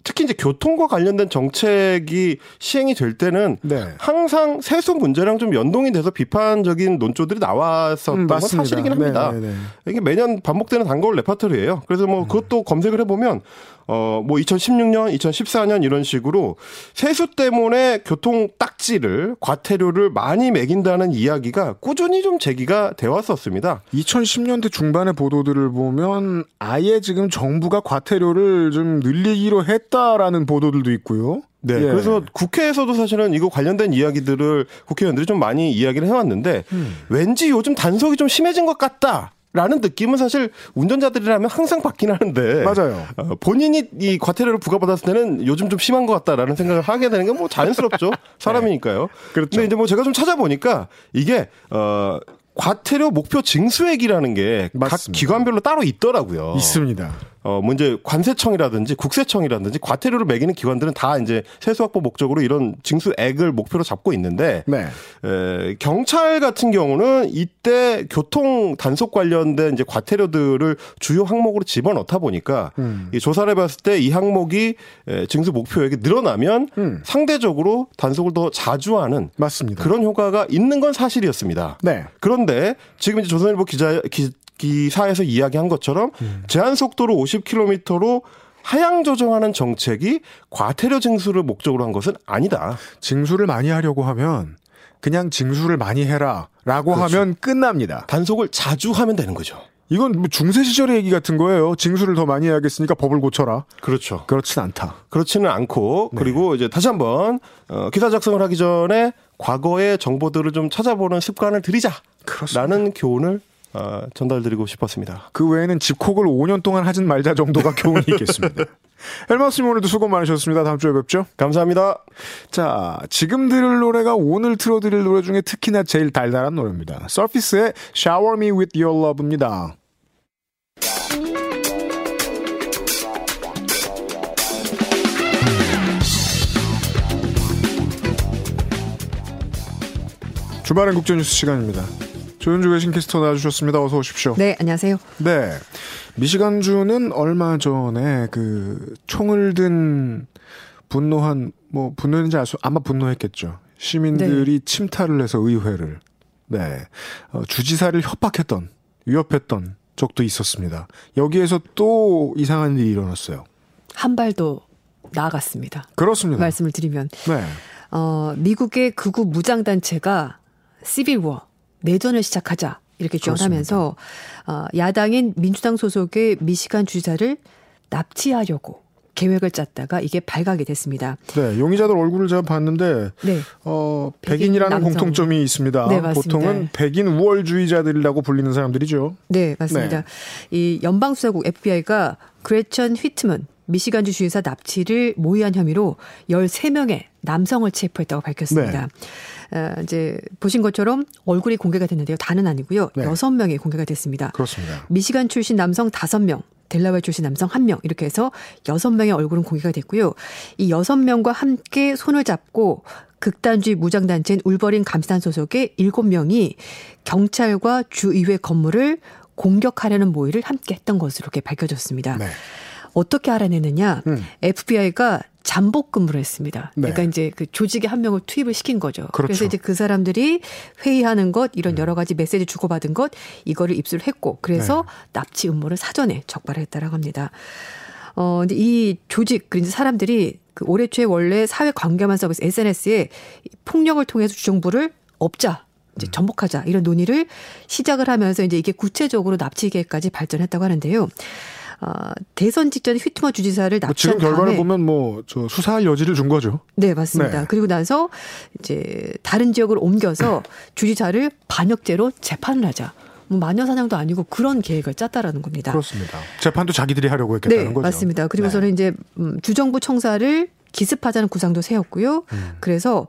특히 이제 교통과 관련된 정책이 시행이 될 때는 네. 항상 세수 문제랑 좀 연동이 돼서 비판적인 논조들이 나왔었던 음, 건. 사실이긴 합니다. 네, 네, 네. 이게 매년 반복되는 단거울 레파토리예요. 그래서 뭐 그것도 검색을 해보면 어 뭐 2016년, 2014년 이런 식으로 세수 때문에 교통 딱지를 과태료를 많이 매긴다는 이야기가 꾸준히 좀 제기가 돼 왔었습니다. 2010년대 중반의 보도들을 보면 아예 지금 정부가 과태료를 좀 늘리기로 했다라는 보도들도 있고요. 네. 예. 그래서 국회에서도 사실은 이거 관련된 이야기들을 국회의원들이 좀 많이 이야기를 해왔는데 음. 왠지 요즘 단속이 좀 심해진 것 같다. 라는 느낌은 사실 운전자들이라면 항상 받긴 하는데 맞아요. 어, 본인이 이 과태료를 부과받았을 때는 요즘 좀 심한 것 같다라는 생각을 하게 되는 건 뭐 자연스럽죠 사람이니까요. 그렇죠. 근데 이제 뭐 제가 좀 찾아보니까 이게 어 과태료 목표 징수액이라는 게 각. 기관별로 따로 있더라고요. 있습니다. 어, 뭐 이제 관세청이라든지 국세청이라든지 과태료를 매기는 기관들은 다 이제 세수 확보 목적으로 이런 징수액을 목표로 잡고 있는데 네. 에, 경찰 같은 경우는 이때 교통 단속 관련된 이제 과태료들을 주요 항목으로 집어넣다 보니까 음. 이 조사를 해봤을 때 이 항목이 에, 징수 목표액이 늘어나면 음. 상대적으로 단속을 더 자주 하는 맞습니다. 그런 효과가 있는 건 사실이었습니다. 네. 그런데 지금 이제 조선일보 기자 기, 기사에서 이야기한 것처럼 음. 제한 속도를 50km로 하향 조정하는 정책이 과태료 징수를 목적으로 한 것은 아니다. 징수를 많이 하려고 하면 그냥 징수를 많이 해라라고 그렇죠. 하면 끝납니다. 단속을 자주 하면 되는 거죠. 이건 뭐 중세 시절의 얘기 같은 거예요. 징수를 더 많이 해야겠으니까 법을 고쳐라. 그렇죠. 그렇진 않다. 그렇지는 않고 네. 그리고 이제 다시 한번 어, 기사 작성을 하기 전에 과거의 정보들을 좀 찾아보는 습관을 들이자라는 그렇습니다. 교훈을 어, 전달드리고 싶었습니다. 그 외에는 집콕을 5년 동안 하진 말자 정도가 교훈이 있겠습니다. 헬마스님 오늘도 수고 많으셨습니다. 다음 주에 뵙죠. 감사합니다. 자, 지금 들을 노래가 오늘 틀어드릴 노래 중에 특히나 제일 달달한 노래입니다. 서피스의 Shower Me With Your Love입니다. 주말엔 국제뉴스 시간입니다. 조윤주 외신 캐스터 나와주셨습니다. 어서 오십시오. 네, 안녕하세요. 네. 미시간주는 얼마 전에 그 총을 든 분노한 뭐 분노했는지 알 수, 아마 분노했겠죠. 시민들이 침탈을 해서 의회를 네 어, 주지사를 협박했던 위협했던 적도 있었습니다. 여기에서 또 이상한 일이 일어났어요. 한 발도 나아갔습니다. 그렇습니다. 말씀을 드리면 네. 어, 미국의 극우 무장 단체가 시빌워 내전을 시작하자 이렇게 주장하면서 어, 야당인 민주당 소속의 미시간 주지사를 납치하려고 계획을 짰다가 이게 발각이 됐습니다. 네, 용의자들 얼굴을 제가 봤는데 네. 어, 백인 백인이라는 남성. 공통점이 있습니다. 네. 보통은 백인 우월주의자들이라고 불리는 사람들이죠. 네, 맞습니다. 네. 이 연방수사국 FBI가 그레천 휘트먼 미시간주 주지사 납치를 모의한 혐의로 13명의 남성을 체포했다고 밝혔습니다. 네. 어, 이제 보신 것처럼 얼굴이 공개가 됐는데요. 다는 아니고요. 네. 여섯 명이 공개가 됐습니다. 그렇습니다. 미시간 출신 남성 다섯 명 델라웨어 출신 남성 한명 이렇게 해서 여섯 명의 얼굴은 공개가 됐고요. 이 여섯 명과 함께 손을 잡고 극단주의 무장단체인 울버린 감시단 소속의 일곱 명이 경찰과 주의회 건물을 공격하려는 모의를 함께 했던 것으로 이렇게 밝혀졌습니다. 네. 어떻게 알아내느냐? 음. FBI가 잠복 근무를 했습니다. 네. 그러니까 이제 그 조직에 한 명을 투입을 시킨 거죠. 그렇죠. 음. 래서 이제 그 사람들이 회의하는 것, 이런 여러 가지 메시지 주고받은 것, 이거를 입수를 했고, 그래서 네. 납치 음모를 사전에 적발했다라고 합니다. 어, 근데 이 조직, 그리고 사람들이 그 올해 초에 원래 사회 관계만 서비스 SNS에 폭력을 통해서 주정부를 업자, 음. 이제 전복하자 이런 논의를 시작을 하면서 이제 이게 구체적으로 납치 계획까지 발전했다고 하는데요. 어, 대선 직전에 휘트머 주지사를 뭐 납치한 지금 결과를 보면 뭐 저 수사할 여지를 준 거죠. 네, 맞습니다. 네. 그리고 나서 이제 다른 지역으로 옮겨서 주지사를 반역죄로 재판을 하자. 뭐 마녀 사냥도 아니고 그런 계획을 짰다라는 겁니다. 그렇습니다. 재판도 자기들이 하려고 했겠다는 네, 거죠. 맞습니다. 그리고서는 이제 음, 주정부 청사를 기습하자는 구상도 세웠고요. 음. 그래서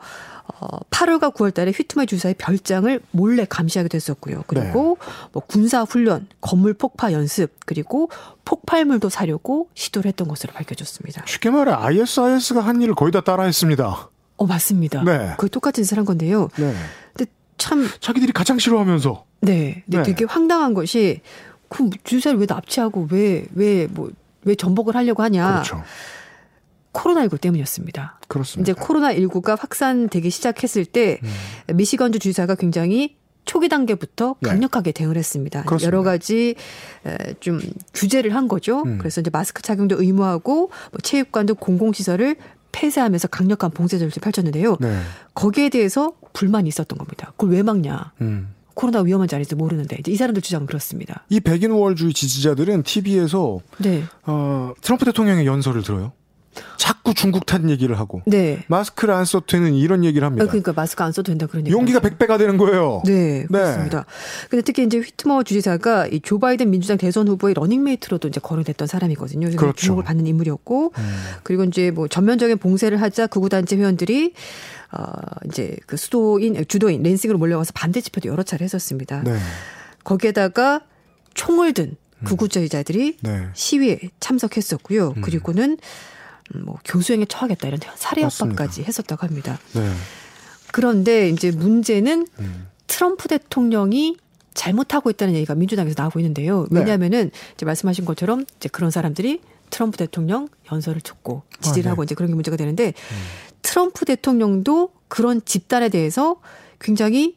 어 8월과 9월 달에 휘트머 주사의 별장을 몰래 감시하게 됐었고요. 그리고 네. 뭐 군사 훈련, 건물 폭파 연습, 그리고 폭발물도 사려고 시도를 했던 것으로 밝혀졌습니다. 쉽게 말해 ISIS가 한 일을 거의 다 따라했습니다. 어 맞습니다. 네. 거의 똑같은 짓을 한 건데요. 네. 근데 참 자기들이 가장 싫어하면서 네, 근데 네. 되게 황당한 것이 그 주사를 왜 납치하고 왜 왜 뭐왜 전복을 하려고 하냐? 그렇죠. 코로나19 때문이었습니다. 그렇습니다. 이제 코로나19가 확산되기 시작했을 때 음. 미시건주 주지사가 굉장히 초기 단계부터 네. 강력하게 대응을 했습니다. 그렇습니다. 여러 가지 에, 좀 규제를 한 거죠. 음. 그래서 이제 마스크 착용도 의무하고 뭐 체육관 등 공공시설을 폐쇄하면서 강력한 봉쇄 절차를 펼쳤는데요. 네. 거기에 대해서 불만이 있었던 겁니다. 그걸 왜 막냐? 음. 코로나 위험한지 아닌지 모르는데 이 사람들 주장은 그렇습니다. 이 백인 우월주의 지지자들은 TV에서 네, 어, 트럼프 대통령의 연설을 들어요. 자꾸 중국 탓 얘기를 하고 네. 마스크를 안 써도 되는 이런 얘기를 합니다. 아, 그러니까 마스크 안 써도 된다 그런 얘기. 용기가 백배가 되는 거예요. 네, 그렇습니다. 근데 특히 이제 휘트머 주지사가 이 조 바이든 민주당 대선 후보의 러닝메이트로도 이제 거론됐던 사람이거든요. 그래서 그렇죠. 주목을 받는 인물이었고, 음. 그리고 이제 뭐 전면적인 봉쇄를 하자 극우 단체 회원들이 어 이제 그 수도인 주도인 랜싱으로 몰려가서 반대 집회도 여러 차례 했었습니다. 네. 거기에다가 총을 든 극우주의자들이 네. 시위에 참석했었고요. 음. 그리고는 음, 뭐 교수형에 처하겠다 이런 살해. 협박까지 했었다고 합니다. 네. 그런데 이제 문제는 음. 트럼프 대통령이 잘못하고 있다는 얘기가 민주당에서 나오고 있는데요. 네. 왜냐하면은 이제 말씀하신 것처럼 이제 그런 사람들이 트럼프 대통령 연설을 듣고 지지를 아, 네. 하고 이제 그런 게 문제가 되는데 트럼프 대통령도 그런 집단에 대해서 굉장히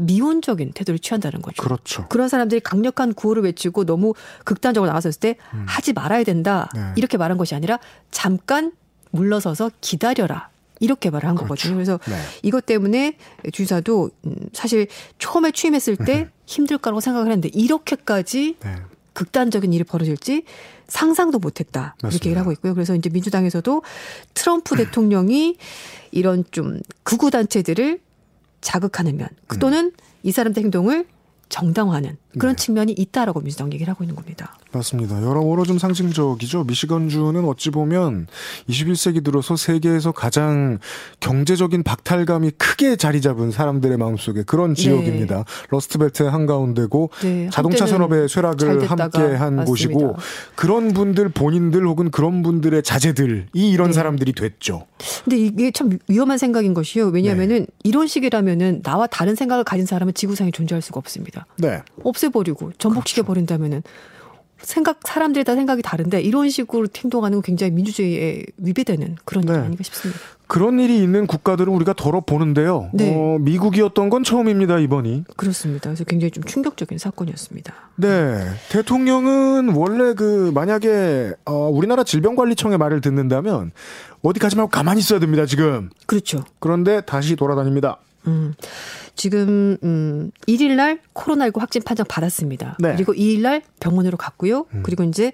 미온적인 태도를 취한다는 거죠. 그렇죠. 그런 사람들이 강력한 구호를 외치고 너무 극단적으로 나왔을 때 하지 말아야 된다. 네. 이렇게 말한 것이 아니라 잠깐 물러서서 기다려라. 이렇게 말을 한 그렇죠. 거거든요. 그래서 네. 이것 때문에 주사도 음, 사실 처음에 취임했을 때 힘들 거라고 생각을 했는데 이렇게까지 네. 극단적인 일이 벌어질지 상상도 못했다 맞습니다. 이렇게 얘기를 하고 있고요. 그래서 이제 민주당에서도 트럼프 대통령이 이런 좀 극우 단체들을 자극하는 면 음. 또는 이 사람들 행동을 정당화하는 그런 네. 측면이 있다라고 민주당 얘기를 하고 있는 겁니다. 맞습니다. 여러모로 좀 상징적이죠. 미시건주는 어찌 보면 21세기 들어서 세계에서 가장 경제적인 박탈감이 크게 자리 잡은 사람들의 마음속에 그런 지역입니다. 러스트벨트의 한가운데고 네, 자동차 산업의 잘 쇠락을 됐다가 함께 한 맞습니다. 곳이고 그런 분들 본인들 혹은 그런 분들의 자제들이 이런 네. 사람들이 됐죠. 근데 이게 참 위험한 생각인 것이요. 왜냐하면은 네. 이런 식이라면은 나와 다른 생각을 가진 사람은 지구상에 존재할 수가 없습니다. 네. 없 애버리고 전복시켜 버린다면은 생각 사람들이 다 생각이 다른데 이런 식으로 행동하는 건 굉장히 민주주의에 위배되는 그런 네. 일 아닌가 싶습니다. 그런 일이 있는 국가들은 우리가 덜어 보는데요. 네. 어, 미국이었던 건 처음입니다, 이번이. 그렇습니다. 그래서 굉장히 좀 충격적인 사건이었습니다. 네. 대통령은 원래 그, 만약에, 어, 우리나라 질병관리청의 말을 듣는다면, 어디 가지 말고 가만히 있어야 됩니다, 지금. 그렇죠. 그런데 다시 돌아다닙니다. 음. 지금 음 1일 날 코로나19 확진 판정 받았습니다. 네. 음. 그리고 2일 날 병원으로 갔고요. 그리고 이제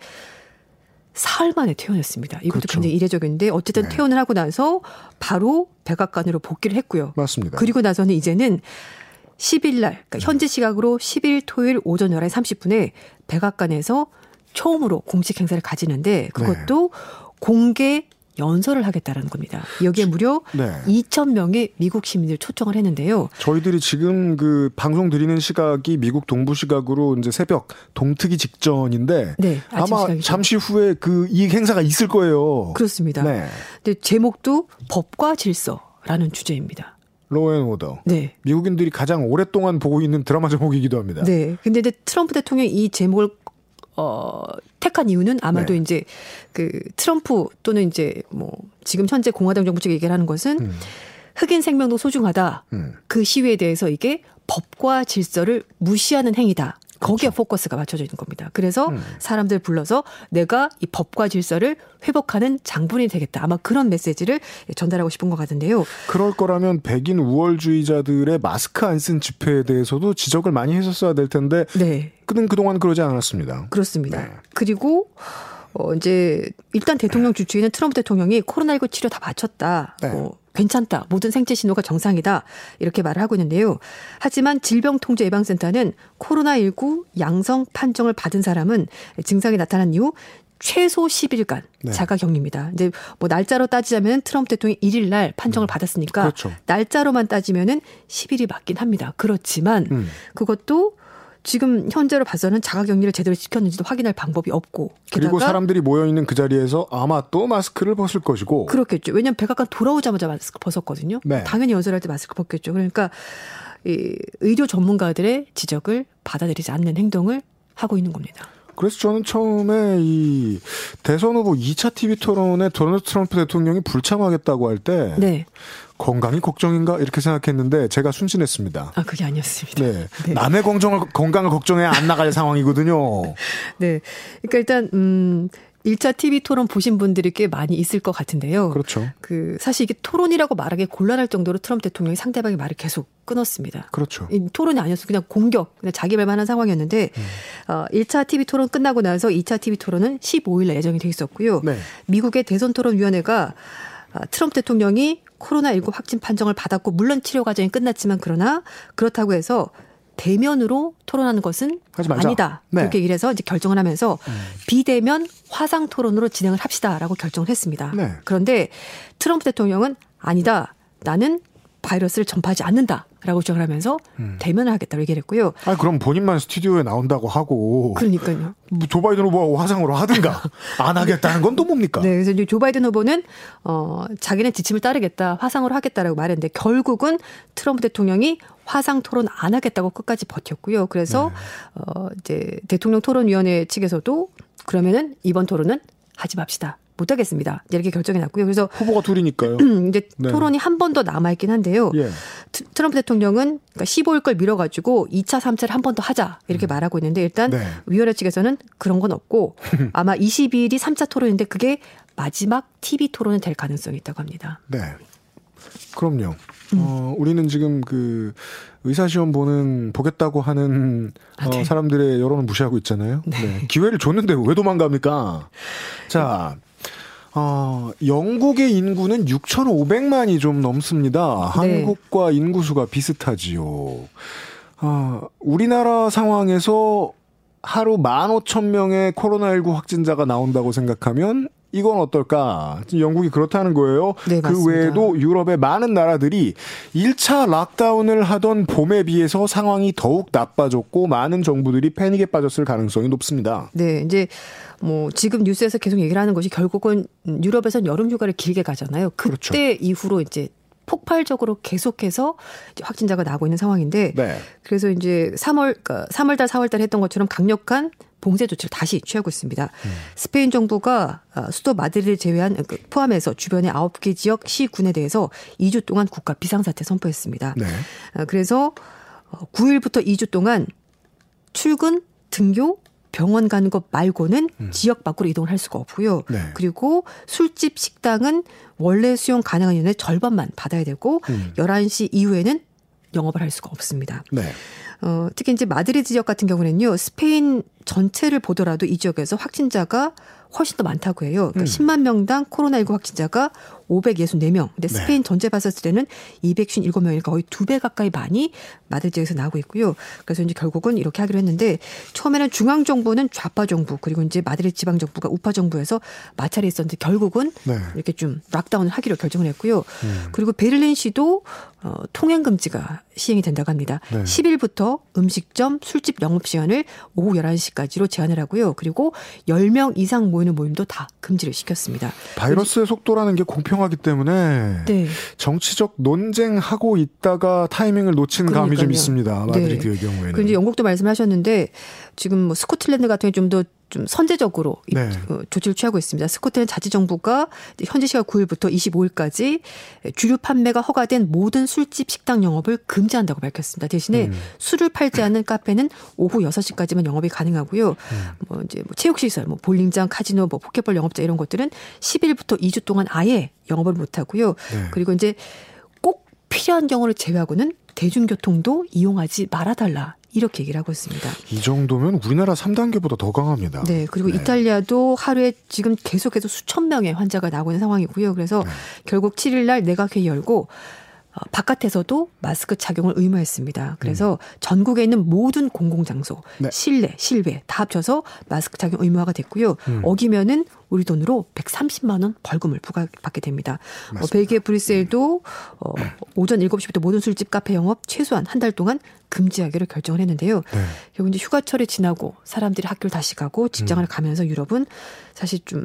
사흘 만에 퇴원했습니다. 이것도 그렇죠. 굉장히 이례적인데 어쨌든 네. 퇴원을 하고 나서 바로 백악관으로 복귀를 했고요. 맞습니다. 그리고 나서는 이제는 10일 날, 그러니까 현지 시각으로 10일 토요일 오전 11시 30분에 백악관에서 처음으로 공식 행사를 가지는데 그것도 공개 연설을 하겠다라는 겁니다. 여기에 무려 네. 2천 명의 미국 시민을 초청을 했는데요. 저희들이 지금 그 방송 드리는 시각이 미국 동부 시각으로 이제 새벽 동트기 직전인데 네, 아마 시각이죠. 잠시 후에 그 이 행사가 있을 거예요. 그렇습니다. 네. 근데 제목도 법과 질서라는 주제입니다. Law and Order. 네. 미국인들이 가장 오랫동안 보고 있는 드라마 제목이기도 합니다. 네. 근데 이제 트럼프 대통령이 이 제목을 어 택한 이유는 아마도 네. 이제 그 트럼프 또는 이제 뭐 지금 현재 공화당 정부 측이 얘기를 하는 것은 음. 흑인 생명도 소중하다. 음. 그 시위에 대해서 이게 법과 질서를 무시하는 행위다. 거기에 포커스가 맞춰져 있는 겁니다. 그래서 그렇죠. 음. 사람들 불러서 내가 이 법과 질서를 회복하는 장본인이 되겠다. 아마 그런 메시지를 전달하고 싶은 것 같은데요. 그럴 거라면 백인 우월주의자들의 마스크 안 쓴 집회에 대해서도 지적을 많이 했었어야 될 텐데 네. 그는 그동안 그러지 않았습니다. 그렇습니다. 네. 그리고 어 이제 일단 대통령 주치의는 트럼프 대통령이 코로나19 치료 다 마쳤다. 네. 뭐 괜찮다. 모든 생체 신호가 정상이다. 이렇게 말을 하고 있는데요. 하지만 질병통제 예방센터는 코로나19 양성 판정을 받은 사람은 증상이 나타난 이후 최소 10일간 네. 자가 격리입니다. 이제 뭐 날짜로 따지자면 트럼프 대통령이 1일 날 판정을 받았으니까 그렇죠. 날짜로만 따지면은 10일이 맞긴 합니다. 그렇지만 음. 그것도 지금 현재로 봐서는 자가격리를 제대로 지켰는지도 확인할 방법이 없고 그리고 사람들이 모여 있는 그 자리에서 아마 또 마스크를 벗을 것이고 그렇겠죠. 왜냐하면 백악관 돌아오자마자 마스크 벗었거든요. 네. 당연히 연설할 때 마스크 벗겠죠. 그러니까 이 의료 전문가들의 지적을 받아들이지 않는 행동을 하고 있는 겁니다. 그래서 저는 처음에 이 대선 후보 2차 TV 토론에 도널드 트럼프 대통령이 불참하겠다고 할때 네. 건강이 걱정인가 이렇게 생각했는데 제가 순진했습니다. 아 그게 아니었습니다. 네. 네. 남의 건강을, 건강을 걱정해야 안 나갈 상황이거든요. 네. 그러니까 일단 음 1차 TV 토론 보신 분들이 꽤 많이 있을 것 같은데요. 그렇죠. 그 사실 이게 토론이라고 말하기 곤란할 정도로 트럼프 대통령이 상대방의 말을 계속 끊었습니다. 그렇죠. 이 토론이 아니었어. 그냥 공격, 그냥 자기 말만 한 상황이었는데, 음. 어, 1차 TV 토론 끝나고 나서 2차 TV 토론은 15일에 예정이 돼 있었고요. 네. 미국의 대선 토론 위원회가 아, 트럼프 대통령이 코로나19 확진 판정을 받았고, 물론 치료 과정이 끝났지만, 그러나 그렇다고 해서 대면으로 토론하는 것은. 아니다. 네. 그렇게 얘기를 해서 이제 결정을 하면서 비대면 화상 토론으로 진행을 합시다라고 결정을 했습니다. 네. 그런데 트럼프 대통령은 아니다. 나는 바이러스를 전파하지 않는다라고 주장을 하면서 음. 대면을 하겠다고 얘기를 했고요. 아 그럼 본인만 스튜디오에 나온다고 하고 그러니까요. 뭐조 바이든 후보하고 화상으로 하든가 안 하겠다는 건 또 뭡니까? 네, 그래서 조 바이든 후보는 어 자기는 지침을 따르겠다, 화상으로 하겠다라고 말했는데 결국은 트럼프 대통령이 화상 토론 안 하겠다고 끝까지 버텼고요. 그래서 어 이제 대통령 토론위원회 측에서도 그러면은 이번 토론은 하지 맙시다. 못하겠습니다. 이렇게 결정이 났고요. 그래서 후보가 둘이니까요. 이제 네. 토론이 한 번 더 남아 있긴 한데요. 예. 트- 트럼프 대통령은 그러니까 15일 걸 미뤄가지고 2차, 3차를 한 번 더 하자 이렇게 말하고 있는데 일단 네. 위원회 측에서는 그런 건 없고 아마 22일이 3차 토론인데 그게 마지막 TV 토론은 될 가능성이 있다고 합니다. 네. 그럼요. 음. 어, 우리는 지금 그 의사시험 보는, 보겠다고 하는 아, 어, 네. 사람들의 여론을 무시하고 있잖아요. 네. 기회를 줬는데 왜 도망갑니까? 자, 어, 영국의 인구는 6,500만이 좀 넘습니다. 네. 한국과 인구수가 비슷하지요. 아, 우리나라 상황에서 하루 15,000명의 코로나19 확진자가 나온다고 생각하면 이건 어떨까? 영국이 그렇다는 거예요. 네, 그 맞습니다. 외에도 유럽의 많은 나라들이 1차 락다운을 하던 봄에 비해서 상황이 더욱 나빠졌고 많은 정부들이 패닉에 빠졌을 가능성이 높습니다. 네, 이제 뭐 지금 뉴스에서 계속 얘기를 하는 것이 결국은 유럽에선 여름 휴가를 길게 가잖아요. 그때 그렇죠. 이후로 이제 폭발적으로 계속해서 확진자가 나고 있는 상황인데 네. 그래서 이제 3월 그러니까 3월달 4월달 했던 것처럼 강력한 봉쇄 조치를 다시 취하고 있습니다. 스페인 정부가 아, 수도 마드리드를 제외한 그 포함해서 주변의 9개 지역 시군에 대해서 2주 동안 국가 비상사태 선포했습니다. 네. 아, 그래서 9일부터 2주 동안 출근, 등교, 병원 가는 것 말고는 지역 밖으로 이동을 할 수가 없고요. 네. 그리고 술집, 식당은 원래 수용 가능한 인원의 절반만 받아야 되고 음. 11시 이후에는 영업을 할 수가 없습니다. 네. 어, 특히 이제 마드리드 지역 같은 경우는요, 스페인 전체를 보더라도 이 지역에서 확진자가 훨씬 더 많다고 해요. 그러니까 음. 10만 명당 코로나19 확진자가 564명. 근데 네. 스페인 전체 봤을 때는 257명이니까 거의 두 배 가까이 많이 마드리드 지역에서 나오고 있고요. 그래서 이제 결국은 이렇게 하기로 했는데 처음에는 중앙 정부는 좌파 정부 그리고 이제 마드리드 지방 정부가 우파 정부에서 마찰이 있었는데 결국은 네. 이렇게 좀 락다운을 하기로 결정을 했고요. 그리고 베를린시도 어, 통행 금지가 시행이 된다고 합니다. 네. 10일부터 음식점, 술집 영업 시간을 오후 11시까지로 제한을 하고요. 그리고 10명 이상 모이는 모임도 다 금지를 시켰습니다. 바이러스의 속도라는 게 공평 하기 때문에 네. 정치적 논쟁하고 있다가 타이밍을 놓친 감이 좀 그러니까요. 있습니다. 마드리드의 경우에는. 그 이제 영국도 말씀하셨는데 지금 뭐 스코틀랜드 같은 경우 좀더 좀 선제적으로 이- 네. 어, 조치를 취하고 있습니다. 스코틀랜드 자치정부가 현지 시각 9일부터 25일까지 주류 판매가 허가된 모든 술집 식당 영업을 금지한다고 밝혔습니다. 대신에 음. 술을 팔지 않는 카페는 오후 6시까지만 영업이 가능하고요. 음. 뭐 이제 뭐 체육시설, 뭐 볼링장, 카지노, 뭐 포켓볼 영업자 이런 것들은 10일부터 2주 동안 아예 영업을 못 하고요. 네. 그리고 이제 꼭 필요한 경우를 제외하고는 대중교통도 이용하지 말아달라. 이렇게 얘기를 하고 있습니다. 이 정도면 우리나라 3단계보다 더 강합니다. 네. 그리고 이탈리아도 하루에 지금 계속해서 수천 명의 환자가 나오고 있는 상황이고요. 그래서 네. 결국 7일 날 내각회의 열고 어, 바깥에서도 마스크 착용을 의무했습니다. 그래서 전국에 있는 모든 공공장소, 음. 네. 실내, 실외 다 합쳐서 마스크 착용 의무화가 됐고요. 음. 어기면은 우리 돈으로 130만 원 벌금을 부과받게 됩니다. 어, 맞습니다. 벨기에 브뤼셀도 어, 오전 7시부터 모든 술집 카페 영업 최소한 한 달 동안 금지하기로 결정을 했는데요. 네. 결국 이제 휴가철이 지나고 사람들이 학교를 다시 가고 직장을 음. 가면서 유럽은 사실 좀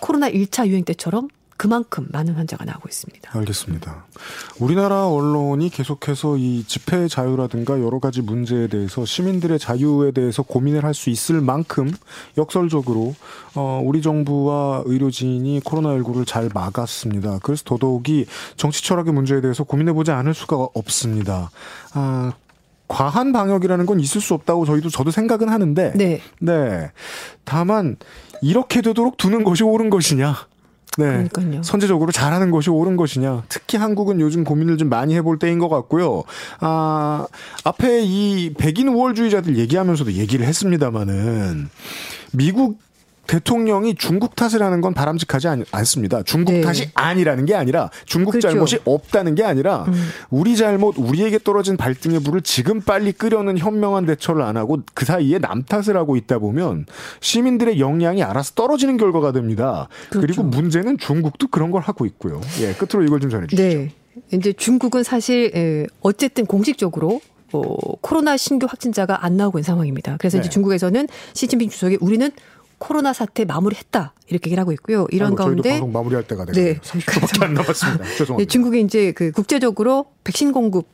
코로나 1차 유행 때처럼 그만큼 많은 환자가 나오고 있습니다. 알겠습니다. 우리나라 언론이 계속해서 이 집회 자유라든가 여러 가지 문제에 대해서 시민들의 자유에 대해서 고민을 할 수 있을 만큼 역설적으로 어, 우리 정부와 의료진이 코로나19를 잘 막았습니다. 그래서 더더욱이 정치 철학의 문제에 대해서 고민해보지 않을 수가 없습니다. 아, 과한 방역이라는 건 있을 수 없다고 저희도 저도 생각은 하는데 네. 네. 다만 이렇게 되도록 두는 것이 옳은 것이냐? 네. 그러니까요. 선제적으로 잘하는 것이 옳은 것이냐. 특히 한국은 요즘 고민을 좀 많이 해볼 때인 것 같고요. 아, 앞에 이 백인 우월주의자들 얘기하면서도 얘기를 했습니다마는 미국 대통령이 중국 탓을 하는 건 바람직하지 않, 않습니다. 중국 네. 탓이 아니라는 게 아니라 중국 그렇죠. 음. 잘못이 없다는 게 아니라 우리 잘못, 우리에게 떨어진 발등의 불을 지금 빨리 끄려는 현명한 대처를 안 하고 그 사이에 남 탓을 하고 있다 보면 시민들의 역량이 알아서 떨어지는 결과가 됩니다. 그리 그렇죠. 고 문제는 중국도 그런 걸 하고 있고요. 예, 끝으로 이걸 좀 전해 주시죠. 네. 이제 중국은 사실 에, 어쨌든 공식적으로 어, 코로나 신규 확진자가 안 나오고 있는 상황입니다. 그래서 네. 이제 중국에서는 시진핑 주석이 우리는 코로나 사태 마무리했다 이렇게 얘기를 하고 있고요. 이런 아이고, 저희도 가운데 방송 마무리할 때가 되고 네. 30초밖에 안 남았습니다. 네, 죄송합니다. 중국이 이제 그 국제적으로 백신 공급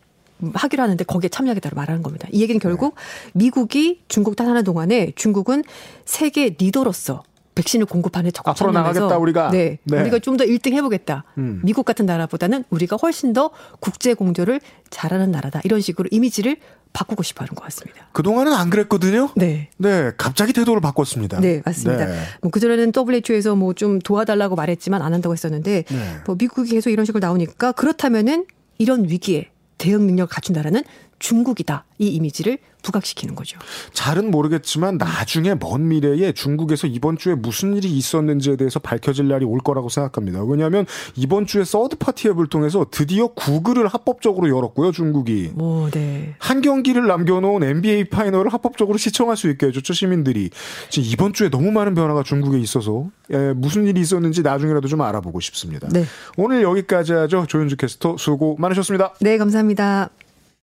하기로 하는데 거기에 참여하겠다고 말하는 겁니다. 이 얘기는 결국 네. 미국이 중국 탓하는 동안에 중국은 세계 리더로서 백신을 공급하는 적극 앞으로 나가겠다, 우리가. 네, 네. 우리가 좀 더 1등 해보겠다. 음. 미국 같은 나라보다는 우리가 훨씬 더 국제 공조를 잘하는 나라다. 이런 식으로 이미지를 바꾸고 싶어 하는 것 같습니다. 그동안은 안 그랬거든요. 네. 네, 갑자기 태도를 바꿨습니다. 네, 맞습니다. 네. 뭐 그전에는 WHO에서 뭐 좀 도와달라고 말했지만 안 한다고 했었는데 네. 뭐 미국이 계속 이런 식으로 나오니까 그렇다면은 이런 위기에 대응 능력을 갖춘 나라는 중국이다. 이 이미지를 부각시키는 거죠. 잘은 모르겠지만 나중에 먼 미래에 중국에서 이번 주에 무슨 일이 있었는지에 대해서 밝혀질 날이 올 거라고 생각합니다. 왜냐하면 이번 주에 third party 앱을 통해서 드디어 구글을 합법적으로 열었고요, 중국이. 오, 네. 한 경기를 남겨놓은 NBA Final을 합법적으로 시청할 수 있게 해줬죠, 시민들이. 지금 이번 주에 너무 많은 변화가 중국에 있어서 예, 무슨 일이 있었는지 나중에라도 좀 알아보고 싶습니다. 네. 오늘 여기까지 하죠. 조윤주 캐스터 수고 많으셨습니다. 네, 감사합니다.